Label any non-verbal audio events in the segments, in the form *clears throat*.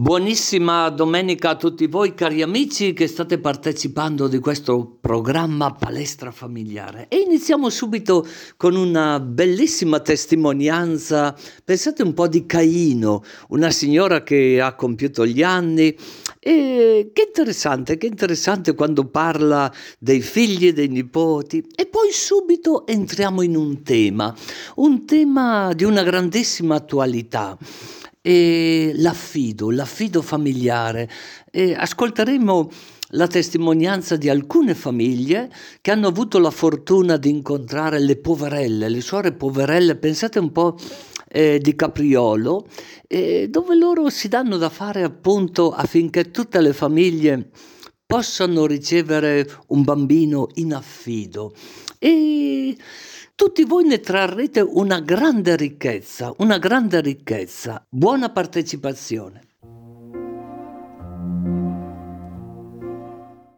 Buonissima domenica a tutti voi cari amici che state partecipando di questo programma Palestra Familiare. E iniziamo subito con una bellissima testimonianza. Pensate un po' di Caino, una signora che ha compiuto gli anni. E che interessante, che interessante quando parla dei figli e dei nipoti. E poi subito entriamo in un tema, un tema di una grandissima attualità e l'affido, l'affido familiare. E ascolteremo la testimonianza di alcune famiglie che hanno avuto la fortuna di incontrare le poverelle, le suore poverelle, pensate un po' eh, di Capriolo, eh, dove loro si danno da fare appunto affinché tutte le famiglie possano ricevere un bambino in affido. E tutti voi ne trarrete una grande ricchezza, una grande ricchezza. Buona partecipazione.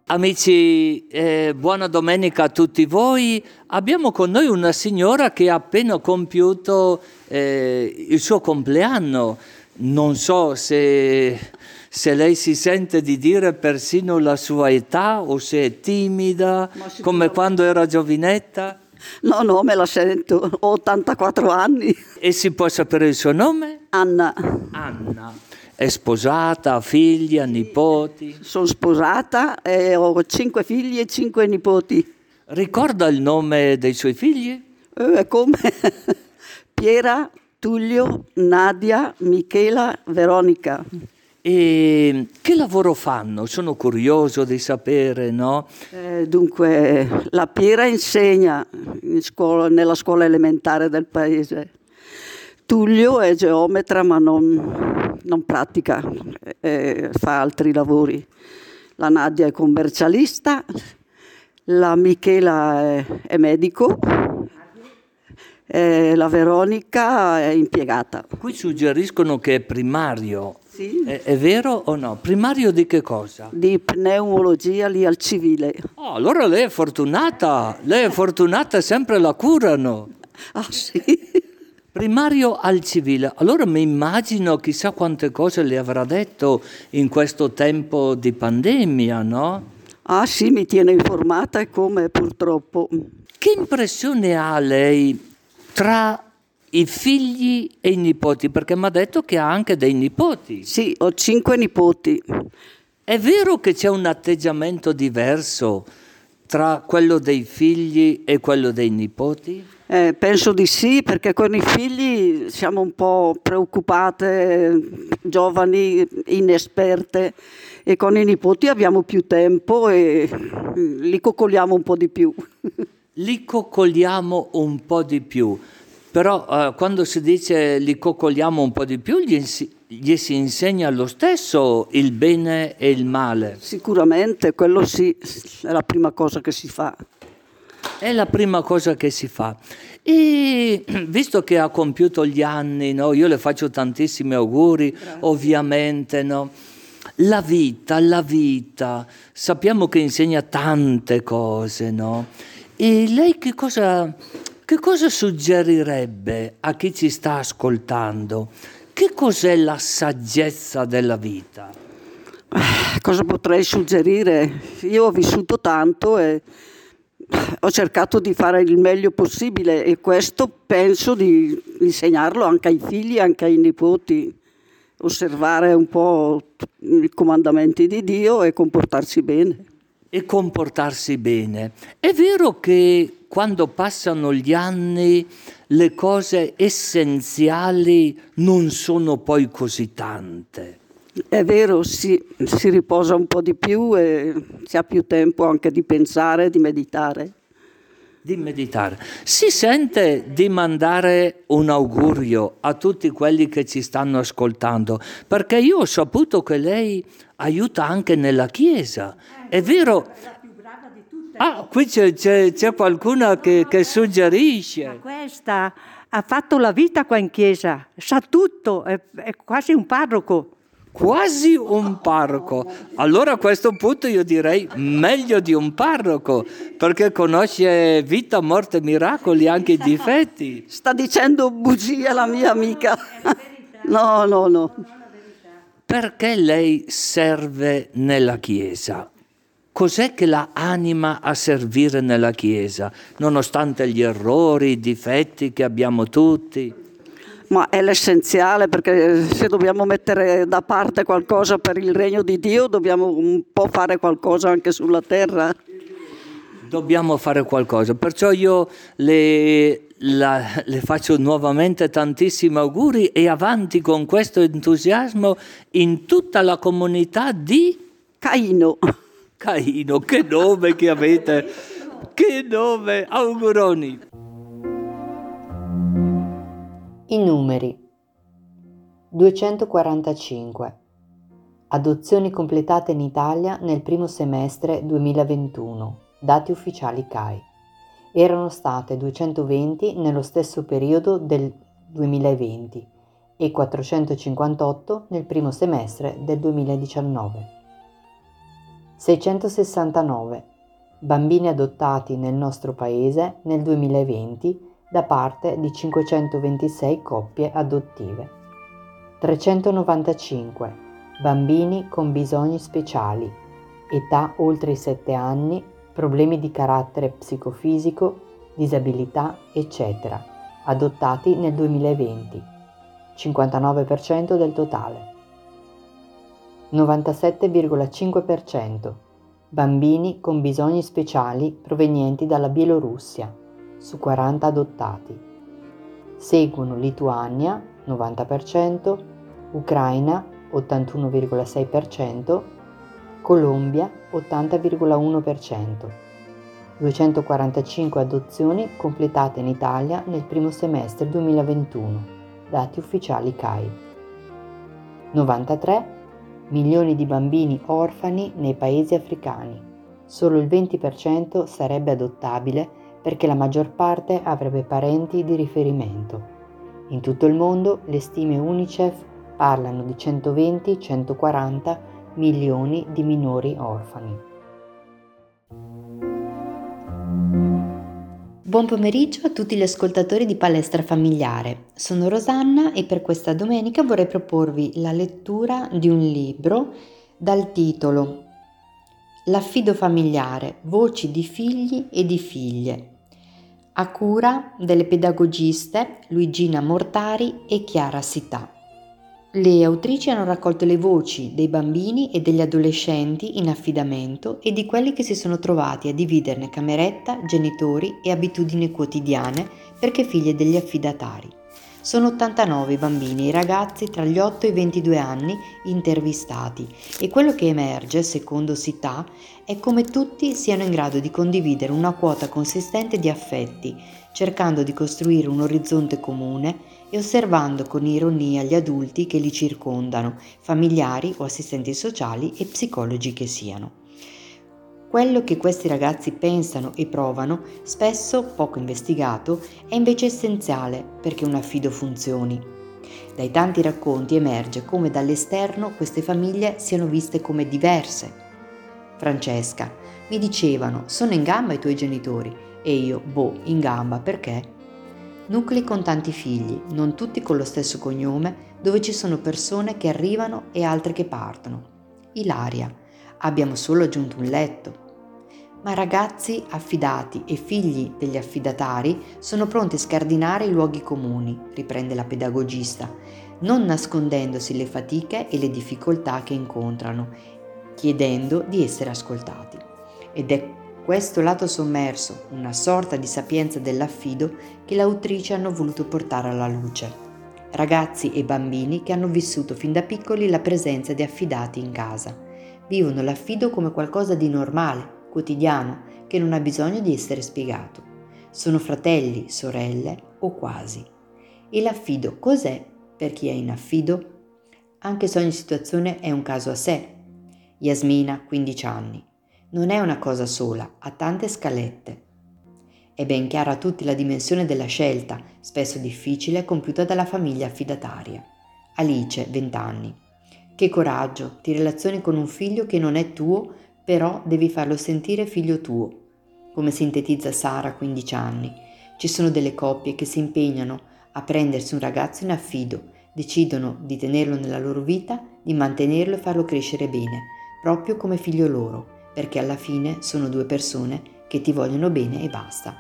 Amici, eh, buona domenica a tutti voi. Abbiamo con noi una signora che ha appena compiuto eh, il suo compleanno. Non so se, se, lei si sente di dire persino la sua età o se è timida, come quando era giovinetta. No, no, me la sento, ho 84 anni. E si può sapere il suo nome? Anna. Anna. È sposata, ha figli, ha nipoti? Sono sposata e ho cinque figli e cinque nipoti. Ricorda il nome dei suoi figli? Eh, come? *laughs* Piera, Tullio, Nadia, Michela, Veronica. E che lavoro fanno? Sono curioso di sapere, no? Eh, dunque, la Piera insegna in scuola, nella scuola elementare del paese. Tullio è geometra ma non, non pratica, eh, fa altri lavori. La Nadia è commercialista, la Michela è, è medico e la Veronica è impiegata. Qui suggeriscono che è primario sì. È, è, vero o no? Primario di che cosa? Di pneumologia lì al civile. Oh, allora lei è fortunata, lei è fortunata, sempre la curano. Ah sì? Primario al civile, allora mi immagino chissà quante cose le avrà detto in questo tempo di pandemia, no? Ah sì, mi tiene informata e come purtroppo. Che impressione ha lei tra i figli e i nipoti, perché mi ha detto che ha anche dei nipoti. Sì, ho cinque nipoti. È vero che c'è un atteggiamento diverso tra quello dei figli e quello dei nipoti? Eh, penso di sì, perché con i figli siamo un po' preoccupate, giovani, inesperte, e con i nipoti abbiamo più tempo e li coccoliamo un po' di più. *laughs* Li coccoliamo un po' di più. Però eh, quando si dice li coccoliamo un po' di più, gli, gli, si insegna lo stesso il bene e il male. Sicuramente, quello sì, è la prima cosa che si fa. È la prima cosa che si fa. E *clears throat* visto che ha compiuto gli anni, no, io le faccio tantissimi auguri, Grazie. ovviamente. No? La vita, la vita, sappiamo che insegna tante cose, no? E lei che cosa che cosa suggerirebbe a chi ci sta ascoltando? Che cos'è la saggezza della vita? Cosa potrei suggerire? Io ho vissuto tanto e ho cercato di fare il meglio possibile e questo penso di insegnarlo anche ai figli, anche ai nipoti, osservare un po' i comandamenti di Dio e comportarsi bene. E comportarsi bene. È vero che quando passano gli anni le cose essenziali non sono poi così tante. È vero, si, si riposa un po' di più e si ha più tempo anche di pensare, di meditare. Di meditare. Si sente di mandare un augurio a tutti quelli che ci stanno ascoltando, perché io ho saputo che lei aiuta anche nella Chiesa. È vero, Ah, qui c'è, c'è, c'è qualcuno che, che suggerisce. Ma questa ha fatto la vita qua in chiesa, sa tutto, è, è quasi un parroco. Quasi un parroco. Allora a questo punto io direi meglio di un parroco, perché conosce vita, morte, miracoli, anche i *laughs* difetti. Sta dicendo bugia la mia amica. No, no, no. perché lei serve nella Chiesa? Cos'è che la anima a servire nella Chiesa, nonostante gli errori, i difetti che abbiamo tutti? Ma è l'essenziale perché se dobbiamo mettere da parte qualcosa per il regno di Dio, dobbiamo un po' fare qualcosa anche sulla terra. Dobbiamo fare qualcosa, perciò io le, la, le faccio nuovamente tantissimi auguri e avanti con questo entusiasmo in tutta la comunità di Caino. Caino, che nome che avete! Che nome! Auguroni! I numeri 245 Adozioni completate in Italia nel primo semestre 2021 Dati ufficiali CAI erano state 220 nello stesso periodo del 2020 e 458 nel primo semestre del 2019. 669 bambini adottati nel nostro paese nel 2020 da parte di 526 coppie adottive. 395 bambini con bisogni speciali, età oltre i 7 anni problemi di carattere psicofisico, disabilità, eccetera, adottati nel 2020, 59% del totale. 97,5% bambini con bisogni speciali provenienti dalla Bielorussia, su 40 adottati. Seguono Lituania, 90%, Ucraina, 81,6%, Colombia 80,1%, 245 adozioni completate in Italia nel primo semestre 2021, dati ufficiali CAI. 93 milioni di bambini orfani nei paesi africani, solo il 20% sarebbe adottabile perché la maggior parte avrebbe parenti di riferimento. In tutto il mondo le stime UNICEF parlano di 120-140 milioni di minori orfani. Buon pomeriggio a tutti gli ascoltatori di Palestra Familiare. Sono Rosanna e per questa domenica vorrei proporvi la lettura di un libro dal titolo L'affido familiare, voci di figli e di figlie, a cura delle pedagogiste Luigina Mortari e Chiara Sità. Le autrici hanno raccolto le voci dei bambini e degli adolescenti in affidamento e di quelli che si sono trovati a dividerne cameretta, genitori e abitudini quotidiane perché figlie degli affidatari. Sono 89 i bambini e i ragazzi tra gli 8 e i 22 anni intervistati e quello che emerge, secondo Sità, è come tutti siano in grado di condividere una quota consistente di affetti, cercando di costruire un orizzonte comune e osservando con ironia gli adulti che li circondano, familiari o assistenti sociali e psicologi che siano. Quello che questi ragazzi pensano e provano, spesso poco investigato, è invece essenziale perché un affido funzioni. Dai tanti racconti emerge come dall'esterno queste famiglie siano viste come diverse. Francesca, mi dicevano, sono in gamba i tuoi genitori e io, boh, in gamba perché? Nuclei con tanti figli, non tutti con lo stesso cognome, dove ci sono persone che arrivano e altre che partono. Ilaria, abbiamo solo aggiunto un letto. Ma ragazzi affidati e figli degli affidatari sono pronti a scardinare i luoghi comuni, riprende la pedagogista, non nascondendosi le fatiche e le difficoltà che incontrano, chiedendo di essere ascoltati. Ed è questo lato sommerso, una sorta di sapienza dell'affido che le autrici hanno voluto portare alla luce. Ragazzi e bambini che hanno vissuto fin da piccoli la presenza di affidati in casa. Vivono l'affido come qualcosa di normale, quotidiano, che non ha bisogno di essere spiegato. Sono fratelli, sorelle o quasi. E l'affido cos'è per chi è in affido? Anche se ogni situazione è un caso a sé. Yasmina, 15 anni non è una cosa sola, ha tante scalette. È ben chiara a tutti la dimensione della scelta, spesso difficile, compiuta dalla famiglia affidataria. Alice, 20 anni. Che coraggio, ti relazioni con un figlio che non è tuo, però devi farlo sentire figlio tuo. Come sintetizza Sara, 15 anni. Ci sono delle coppie che si impegnano a prendersi un ragazzo in affido, decidono di tenerlo nella loro vita di mantenerlo e farlo crescere bene, proprio come figlio loro, perché alla fine sono due persone che ti vogliono bene e basta.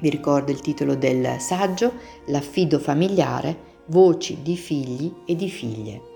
Vi ricordo il titolo del saggio, L'affido familiare, voci di figli e di figlie.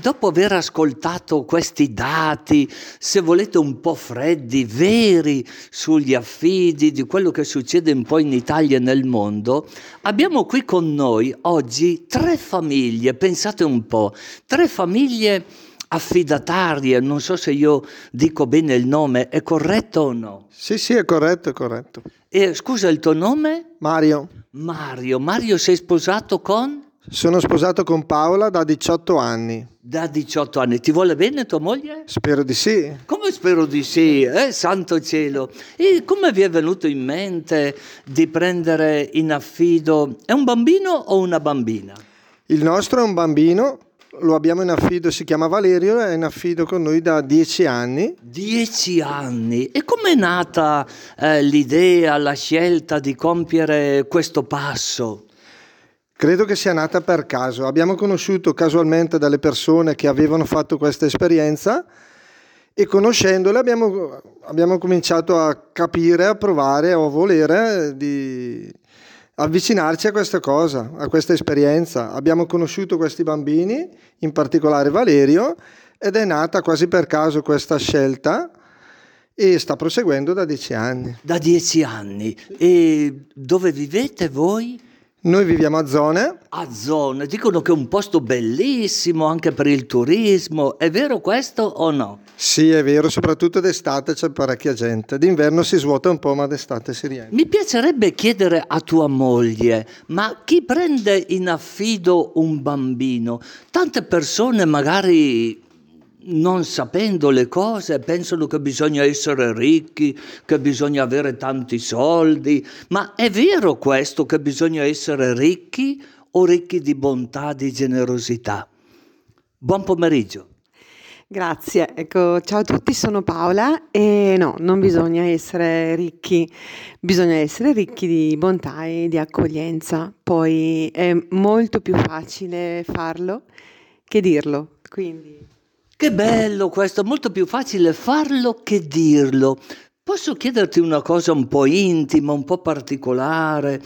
Dopo aver ascoltato questi dati, se volete un po' freddi, veri sugli affidi, di quello che succede un po' in Italia e nel mondo, abbiamo qui con noi oggi tre famiglie, pensate un po', tre famiglie affidatarie, non so se io dico bene il nome, è corretto o no? Sì, sì, è corretto, è corretto. E scusa il tuo nome? Mario, Mario. Mario sei sposato con? Sono sposato con Paola da 18 anni. Da 18 anni. Ti vuole bene tua moglie? Spero di sì. Come spero di sì, eh? santo cielo. E come vi è venuto in mente di prendere in affido? È un bambino o una bambina? Il nostro è un bambino, lo abbiamo in affido, si chiama Valerio, è in affido con noi da 10 anni. Dieci anni. E com'è nata eh, l'idea, la scelta di compiere questo passo? Credo che sia nata per caso. Abbiamo conosciuto casualmente delle persone che avevano fatto questa esperienza e conoscendole abbiamo, abbiamo cominciato a capire, a provare o a volere di avvicinarci a questa cosa, a questa esperienza. Abbiamo conosciuto questi bambini, in particolare Valerio, ed è nata quasi per caso questa scelta e sta proseguendo da dieci anni. Da dieci anni. E dove vivete voi? Noi viviamo a Zone, A Zone. Dicono che è un posto bellissimo anche per il turismo. È vero questo o no? sì è vero, soprattutto d'estate c'è parecchia gente, d'inverno si svuota un po' ma d'estate si riempie. Mi piacerebbe chiedere a tua moglie, ma chi prende in affido un bambino? Tante persone magari non sapendo le cose pensano che bisogna essere ricchi, che bisogna avere tanti soldi, ma è vero questo che bisogna essere ricchi o ricchi di bontà, di generosità? Buon pomeriggio. Grazie, ecco, ciao a tutti, sono Paola e no, non bisogna essere ricchi, bisogna essere ricchi di bontà e di accoglienza. Poi è molto più facile farlo che dirlo, quindi Che bello questo, molto più facile farlo che dirlo. Posso chiederti una cosa un po' intima, un po' particolare?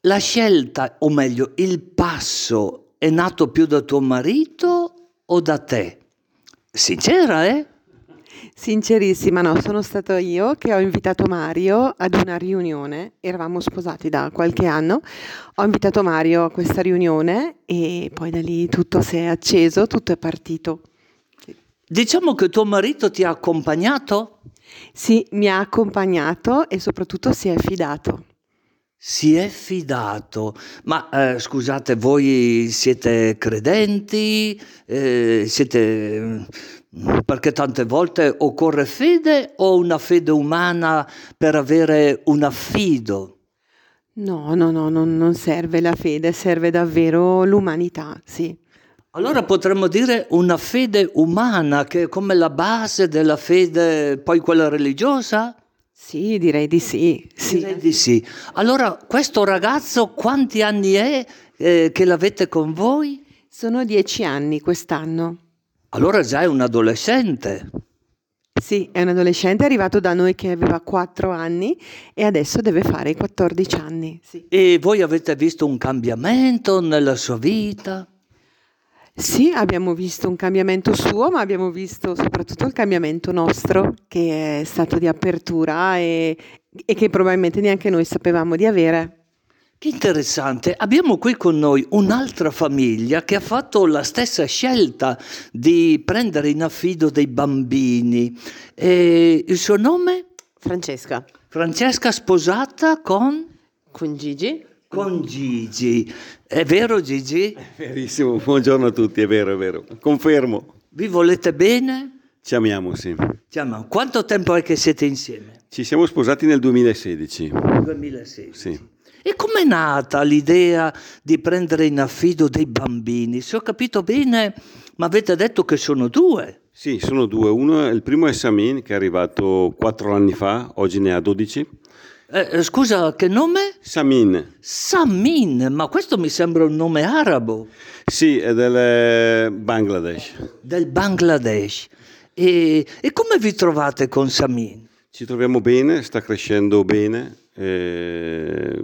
La scelta, o meglio, il passo è nato più da tuo marito o da te? Sincera, eh? sincerissima, no, sono stato io che ho invitato Mario ad una riunione, eravamo sposati da qualche anno, ho invitato Mario a questa riunione e poi da lì tutto si è acceso, tutto è partito. Diciamo che tuo marito ti ha accompagnato? Sì, mi ha accompagnato e soprattutto si è fidato. Si è fidato. Ma eh, scusate, voi siete credenti? Eh, siete... Perché tante volte occorre fede o una fede umana per avere un affido? No, no, no, non, non serve la fede, serve davvero l'umanità, sì. Allora potremmo dire una fede umana che è come la base della fede, poi quella religiosa? Sì, direi di sì, sì. Direi di sì. Allora, questo ragazzo quanti anni è eh, che l'avete con voi? Sono dieci anni quest'anno. Allora già è un adolescente. Sì, è un adolescente è arrivato da noi che aveva quattro anni e adesso deve fare i 14 anni. Sì. E voi avete visto un cambiamento nella sua vita? Sì, abbiamo visto un cambiamento suo, ma abbiamo visto soprattutto il cambiamento nostro, che è stato di apertura e, e che probabilmente neanche noi sapevamo di avere. Che interessante, abbiamo qui con noi un'altra famiglia che ha fatto la stessa scelta di prendere in affido dei bambini. E il suo nome? Francesca, Francesca sposata con? con Gigi. Con Gigi. È vero Gigi? Verissimo, buongiorno a tutti, è vero, è vero. Confermo. Vi volete bene? Ci amiamo, sì. Diciamo, quanto tempo è che siete insieme? Ci siamo sposati nel 2016. 2016. Sì. E com'è nata l'idea di prendere in affido dei bambini? Se ho capito bene, mi avete detto che sono due. Sì, sono due. Uno, il primo è Samin, che è arrivato quattro anni fa, oggi ne ha 12. Eh, eh, scusa, che nome? Samin. Samin, ma questo mi sembra un nome arabo. Sì, è del eh, Bangladesh. Del Bangladesh. E, e come vi trovate con Samin? Ci troviamo bene, sta crescendo bene, eh,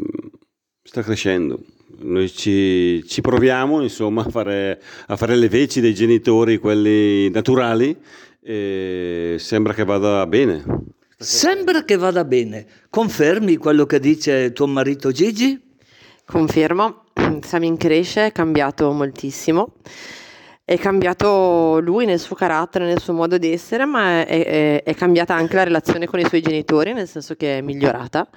sta crescendo. Noi ci, ci proviamo insomma a fare, a fare, le veci dei genitori, quelli naturali, e sembra che vada bene. Sembra che vada bene. Confermi quello che dice tuo marito Gigi? Confermo, *clears throat* Samin cresce, è cambiato moltissimo. È cambiato lui nel suo carattere, nel suo modo di essere, ma è, è, è cambiata anche la relazione con i suoi genitori, nel senso che è migliorata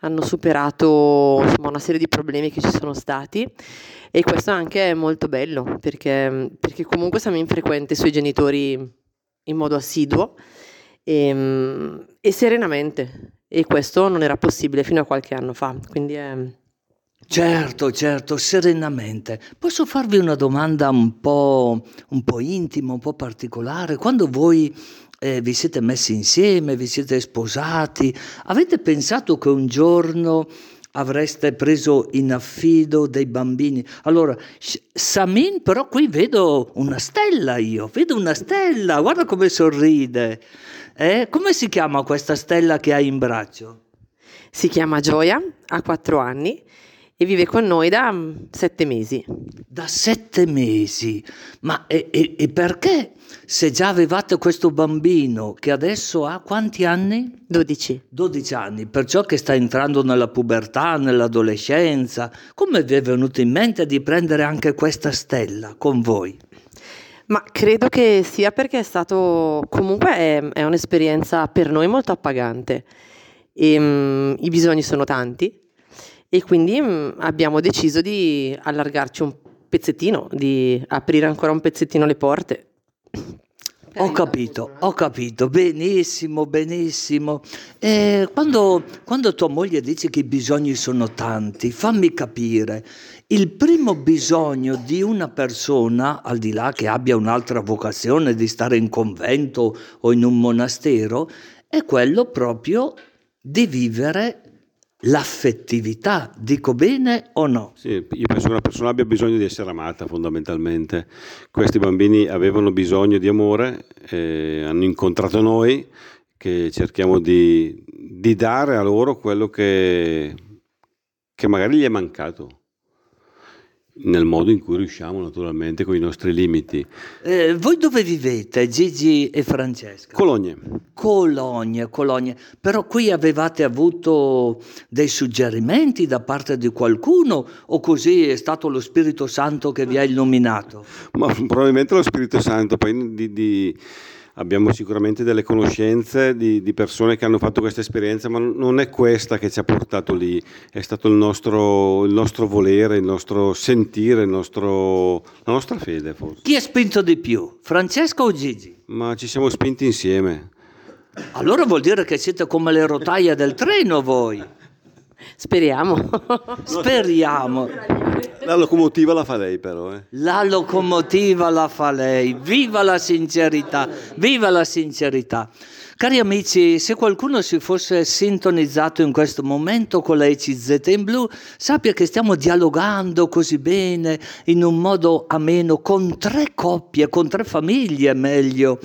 hanno superato insomma, una serie di problemi che ci sono stati e questo anche è molto bello perché, perché comunque siamo in frequente sui genitori in modo assiduo e, e, serenamente e questo non era possibile fino a qualche anno fa quindi è... Certo, certo, serenamente. Posso farvi una domanda un po', un po intima, un po' particolare? Quando voi eh, vi siete messi insieme, vi siete sposati, avete pensato che un giorno avreste preso in affido dei bambini. Allora, Samin, però qui vedo una stella io, vedo una stella, guarda come sorride. Eh? Come si chiama questa stella che hai in braccio? Si chiama Gioia, ha quattro anni e vive con noi da mm, sette mesi. Da sette mesi? Ma e, e, e, perché? Se già avevate questo bambino che adesso ha quanti anni? Dodici. Dodici anni, perciò che sta entrando nella pubertà, nell'adolescenza, come vi è venuto in mente di prendere anche questa stella con voi? Ma credo che sia perché è stato, comunque è, è un'esperienza per noi molto appagante. E, um, I bisogni sono tanti, e quindi mh, mm, abbiamo deciso di allargarci un pezzettino, di aprire ancora un pezzettino le porte. Ho capito, ho capito, benissimo, benissimo. Eh, quando, quando, tua moglie dice che i bisogni sono tanti, fammi capire, il primo bisogno di una persona, al di là che abbia un'altra vocazione di stare in convento o in un monastero, è quello proprio di vivere l'affettività, dico bene o no? Sì, io penso che una persona abbia bisogno di essere amata fondamentalmente. Questi bambini avevano bisogno di amore, eh, hanno incontrato noi che cerchiamo di, di dare a loro quello che, che magari gli è mancato nel modo in cui riusciamo naturalmente con i nostri limiti. Eh, voi dove vivete, Gigi e Francesca? Cologne. Cologne, Cologne. Però qui avevate avuto dei suggerimenti da parte di qualcuno o così è stato lo Spirito Santo che vi ha illuminato? Ma probabilmente lo Spirito Santo, poi di, di abbiamo sicuramente delle conoscenze di, di, persone che hanno fatto questa esperienza, ma non è questa che ci ha portato lì, è stato il nostro, il nostro volere, il nostro sentire, il nostro, la nostra fede forse. Chi ha spinto di più, Francesco o Gigi? Ma ci siamo spinti insieme. Allora vuol dire che siete come le rotaie del treno voi. Speriamo. *laughs* Speriamo. La locomotiva la fa lei però. Eh. La locomotiva la fa lei. Viva la sincerità, viva la sincerità. Cari amici, se qualcuno si fosse sintonizzato in questo momento con la ECZ in blu, sappia che stiamo dialogando così bene, in un modo ameno, con tre coppie, con tre famiglie meglio.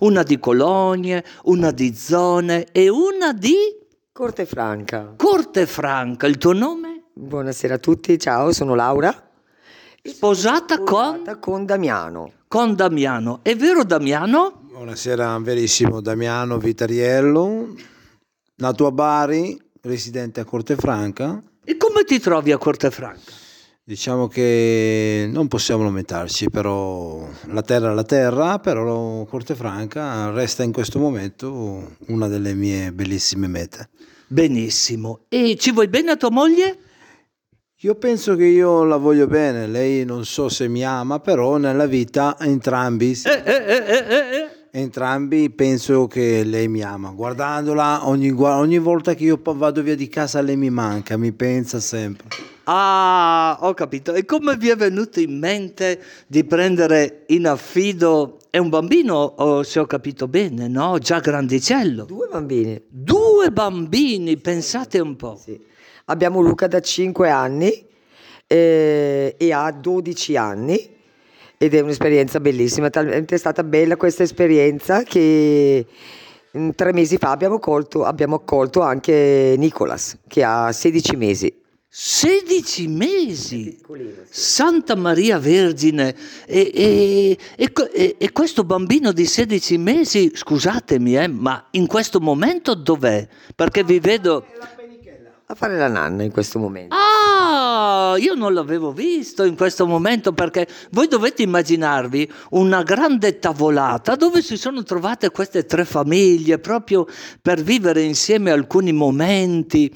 Una di Colonie, una di Zone e una di... Corte Franca. Corte Franca, il tuo nome? Buonasera a tutti, ciao, sono Laura. Sposata, Sposata con? con Damiano. Con Damiano. È vero Damiano? Buonasera, verissimo Damiano Vitariello, nato a Bari, residente a Cortefranca. E come ti trovi a Cortefranca? Diciamo che non possiamo lamentarci, però la terra è la terra, però Cortefranca resta in questo momento una delle mie bellissime mete. Benissimo. E ci vuoi bene a tua moglie? Io penso che io la voglio bene, lei non so se mi ama, però nella vita entrambi... Eh, eh, eh, eh, eh entrambi penso che lei mi ama. Guardandola ogni, ogni, volta che io vado via di casa lei mi manca, mi pensa sempre. Ah, ho capito. E come vi è venuto in mente di prendere in affido? È un bambino, oh, se ho capito bene, no? Già grandicello. Due bambini. Due bambini, pensate un po'. Sì. Abbiamo Luca da 5 anni eh, e ha 12 anni ed è un'esperienza bellissima, talmente è stata bella questa esperienza che mm, tre mesi fa abbiamo, colto, abbiamo accolto anche Nicolas che ha 16 mesi. 16 mesi! Santa Maria Vergine! E, e- e e questo bambino di 16 mesi, scusatemi, eh, ma in questo momento dov'è? Perché vi vedo... A fare la nanna in questo momento. Ah, io non l'avevo visto in questo momento perché voi dovete immaginarvi una grande tavolata dove si sono trovate queste tre famiglie proprio per vivere insieme alcuni momenti.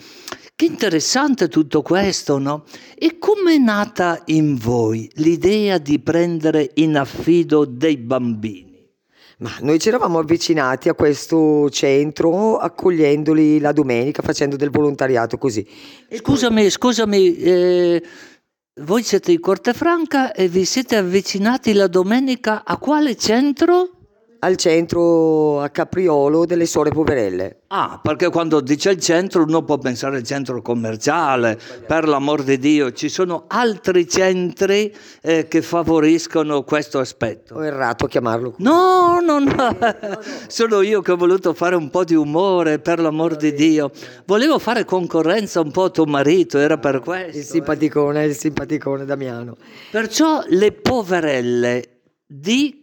Che interessante tutto questo, no? E come è nata in voi l'idea di prendere in affido dei bambini? Ma noi ci eravamo avvicinati a questo centro accogliendoli la domenica, facendo del volontariato così. Scusami, scusami, eh, voi siete di Cortefranca e vi siete avvicinati la domenica a quale centro? Al centro a Capriolo delle Suore Poverelle. Ah, perché quando dice il centro uno può pensare al centro commerciale, per l'amor di Dio, ci sono altri centri eh, che favoriscono questo aspetto. Ho errato a chiamarlo così. No, no, no, *laughs* sono io che ho voluto fare un po' di umore, per l'amor di Dio. Volevo fare concorrenza un po' a tuo marito, era per Il questo. simpaticone, il simpaticone Damiano. Perciò le poverelle di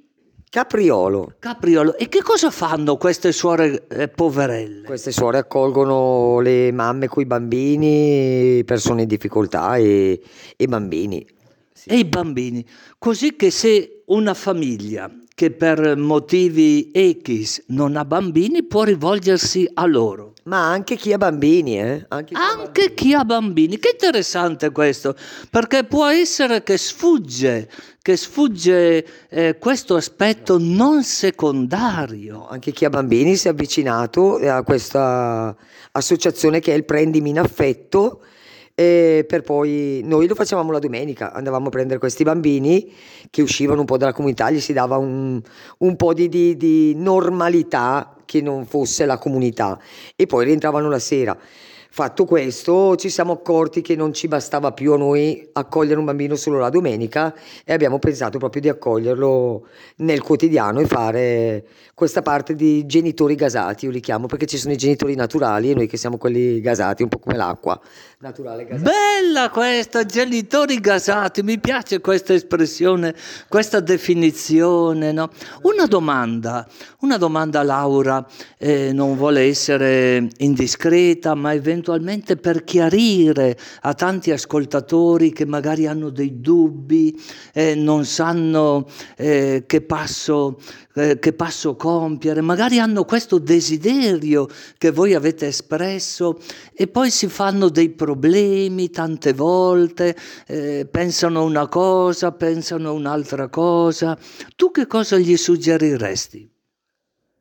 Capriolo. Capriolo. E che cosa fanno queste suore eh, poverelle? Queste suore accolgono le mamme con i bambini, persone in difficoltà e, e bambini. E i bambini. Così che se una famiglia che per motivi X non ha bambini può rivolgersi a loro. Ma anche chi ha bambini, eh? Anche chi ha Anche chi ha bambini, che interessante questo, perché può essere che sfugge, che sfugge eh, questo aspetto non secondario. Anche chi ha bambini si è avvicinato a questa associazione che è il Prendimi in affetto. Eh, per poi noi lo facevamo la domenica, andavamo a prendere questi bambini che uscivano un po' dalla comunità, gli si dava un, un po' di, di- di normalità che non fosse la comunità e poi rientravano la sera. Fatto questo, ci siamo accorti che non ci bastava più a noi accogliere un bambino solo la domenica e abbiamo pensato proprio di accoglierlo nel quotidiano e fare questa parte di genitori gasati, io li chiamo perché ci sono i genitori naturali e noi che siamo quelli gasati, un po' come l'acqua, naturale gasata. Bella questa, genitori gasati, mi piace questa espressione, questa definizione. no? Una domanda, una domanda Laura, eh, non vuole essere indiscreta, ma eventualmente per chiarire a tanti ascoltatori che magari hanno dei dubbi, eh, non sanno eh, che passo eh, che passo compiere, magari hanno questo desiderio che voi avete espresso e poi si fanno dei problemi tante volte, eh, pensano una cosa, pensano un'altra cosa. Tu che cosa gli suggeriresti?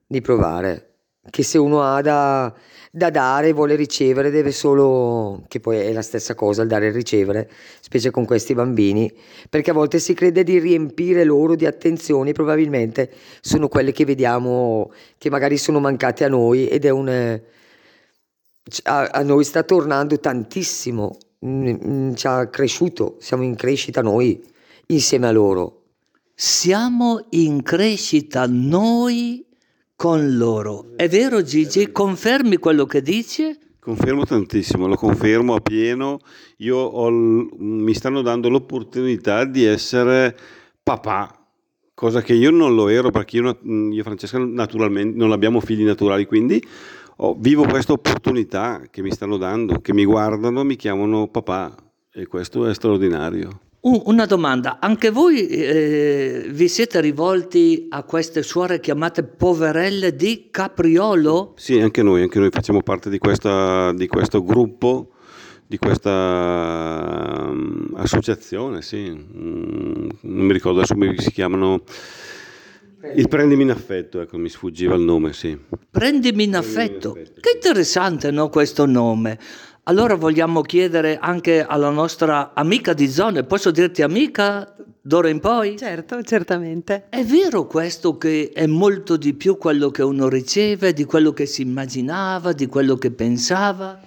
di provare, che se uno ha da, da dare, vuole ricevere, deve solo, che poi è la stessa cosa, il dare e ricevere, specie con questi bambini, perché a volte si crede di riempire loro di attenzioni, probabilmente sono quelle che vediamo che magari sono mancate a noi ed è un... A, a noi sta tornando tantissimo, ci ha cresciuto, siamo in crescita noi insieme a loro. Siamo in crescita noi con loro. È vero Gigi? Confermi quello che dice? Confermo tantissimo, lo confermo a pieno. Io ho mi stanno dando l'opportunità di essere papà, cosa che io non lo ero perché io, io e Francesca naturalmente non abbiamo figli naturali, quindi ho- vivo questa opportunità che mi stanno dando, che mi guardano, mi chiamano papà e questo è straordinario. Un- Una domanda, anche voi eh, vi siete rivolti a queste suore chiamate poverelle di Capriolo? Sì, anche noi, anche noi facciamo parte di, questa, di questo gruppo, di questa mm, associazione, sì. Mm, non mi ricordo adesso come si chiamano. Il Prendimi in affetto, ecco, mi sfuggiva il nome, sì. Prendimi in affetto. Che interessante, no, questo nome. Allora vogliamo chiedere anche alla nostra amica di zone, posso dirti amica d'ora in poi? Certo, certamente. È vero questo che è molto di più quello che uno riceve, di quello che si immaginava, di quello che pensava?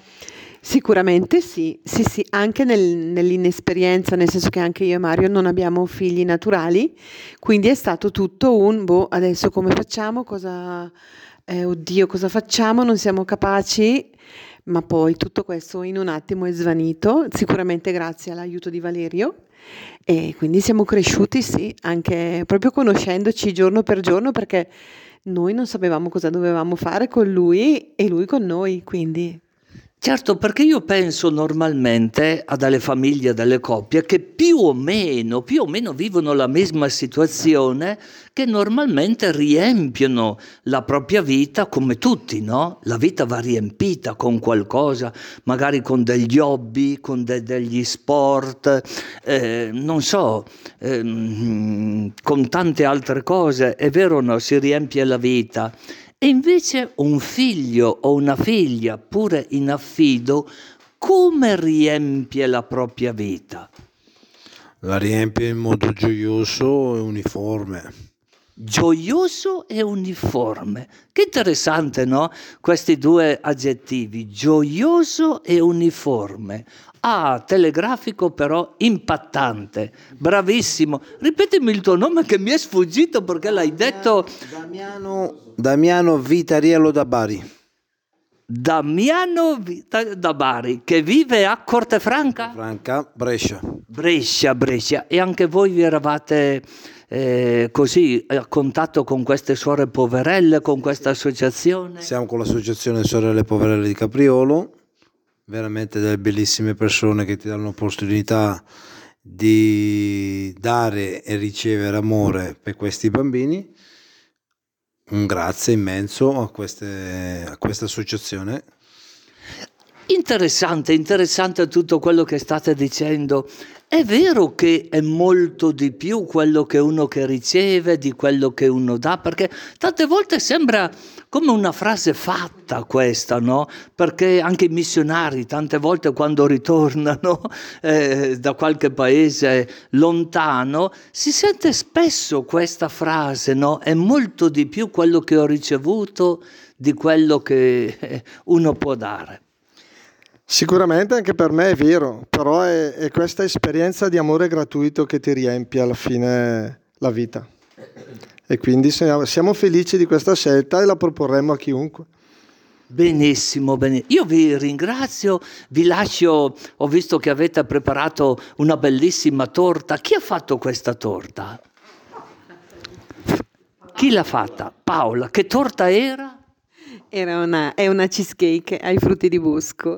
Sicuramente sì, sì, sì, anche nel, nell'inesperienza, nel senso che anche io e Mario non abbiamo figli naturali, quindi è stato tutto un, boh, adesso come facciamo, cosa, eh, oddio, cosa facciamo, non siamo capaci, ma poi tutto questo in un attimo è svanito, sicuramente grazie all'aiuto di Valerio. E quindi siamo cresciuti, sì, anche proprio conoscendoci giorno per giorno perché noi non sapevamo cosa dovevamo fare con lui e lui con noi, quindi Certo, perché io penso normalmente a delle famiglie, a delle coppie che più o meno, più o meno vivono la mesma situazione, che normalmente riempiono la propria vita come tutti, no? La vita va riempita con qualcosa, magari con degli hobby, con de- degli sport, eh, non so, ehm, con tante altre cose. È vero o no? Si riempie la vita. E invece un figlio o una figlia, pure in affido, come riempie la propria vita? La riempie in modo gioioso e uniforme. Gioioso e uniforme. Che interessante, no? Questi due aggettivi, gioioso e uniforme. Ah, telegrafico però impattante. Bravissimo. Ripetimi il tuo nome che mi è sfuggito perché l'hai detto... Damiano, Damiano Vitariello da Bari. Damiano Vita- da Bari, che vive a Cortefranca? Franca, Brescia. Brescia, Brescia. E anche voi vi eravate eh, così a contatto con queste suore poverelle, con questa associazione? Siamo con l'associazione Sorelle Poverelle di Capriolo, veramente delle bellissime persone che ti danno l'opportunità di dare e ricevere amore per questi bambini. Un grazie immenso a, queste, a questa associazione. Interessante, interessante tutto quello che state dicendo. È vero che è molto di più quello che uno che riceve di quello che uno dà, perché tante volte sembra come una frase fatta questa, no? Perché anche i missionari tante volte quando ritornano *laughs* eh, da qualche paese lontano si sente spesso questa frase, no? È molto di più quello che ho ricevuto di quello che eh, uno può dare. Sicuramente anche per me è vero, però è, è questa esperienza di amore gratuito che ti riempie alla fine la vita. E quindi siamo siamo felici di questa scelta e la proporremo a chiunque. Benissimo, bene. Io vi ringrazio, vi lascio, ho visto che avete preparato una bellissima torta. Chi ha fatto questa torta? Chi l'ha fatta? Paola. Che torta era? era una, è una cheesecake ai frutti di busco.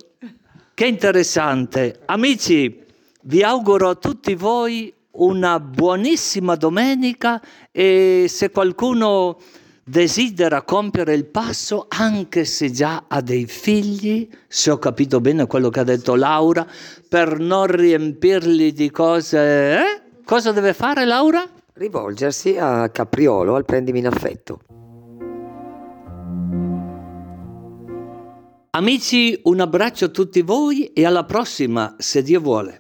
Che interessante. Amici, vi auguro a tutti voi una buonissima domenica e se qualcuno desidera compiere il passo, anche se già ha dei figli, se ho capito bene quello che ha detto Laura, per non riempirli di cose... Eh? Cosa deve fare Laura? Rivolgersi a Capriolo al prendimi in affetto. Amici, un abbraccio a tutti voi e alla prossima, se Dio vuole.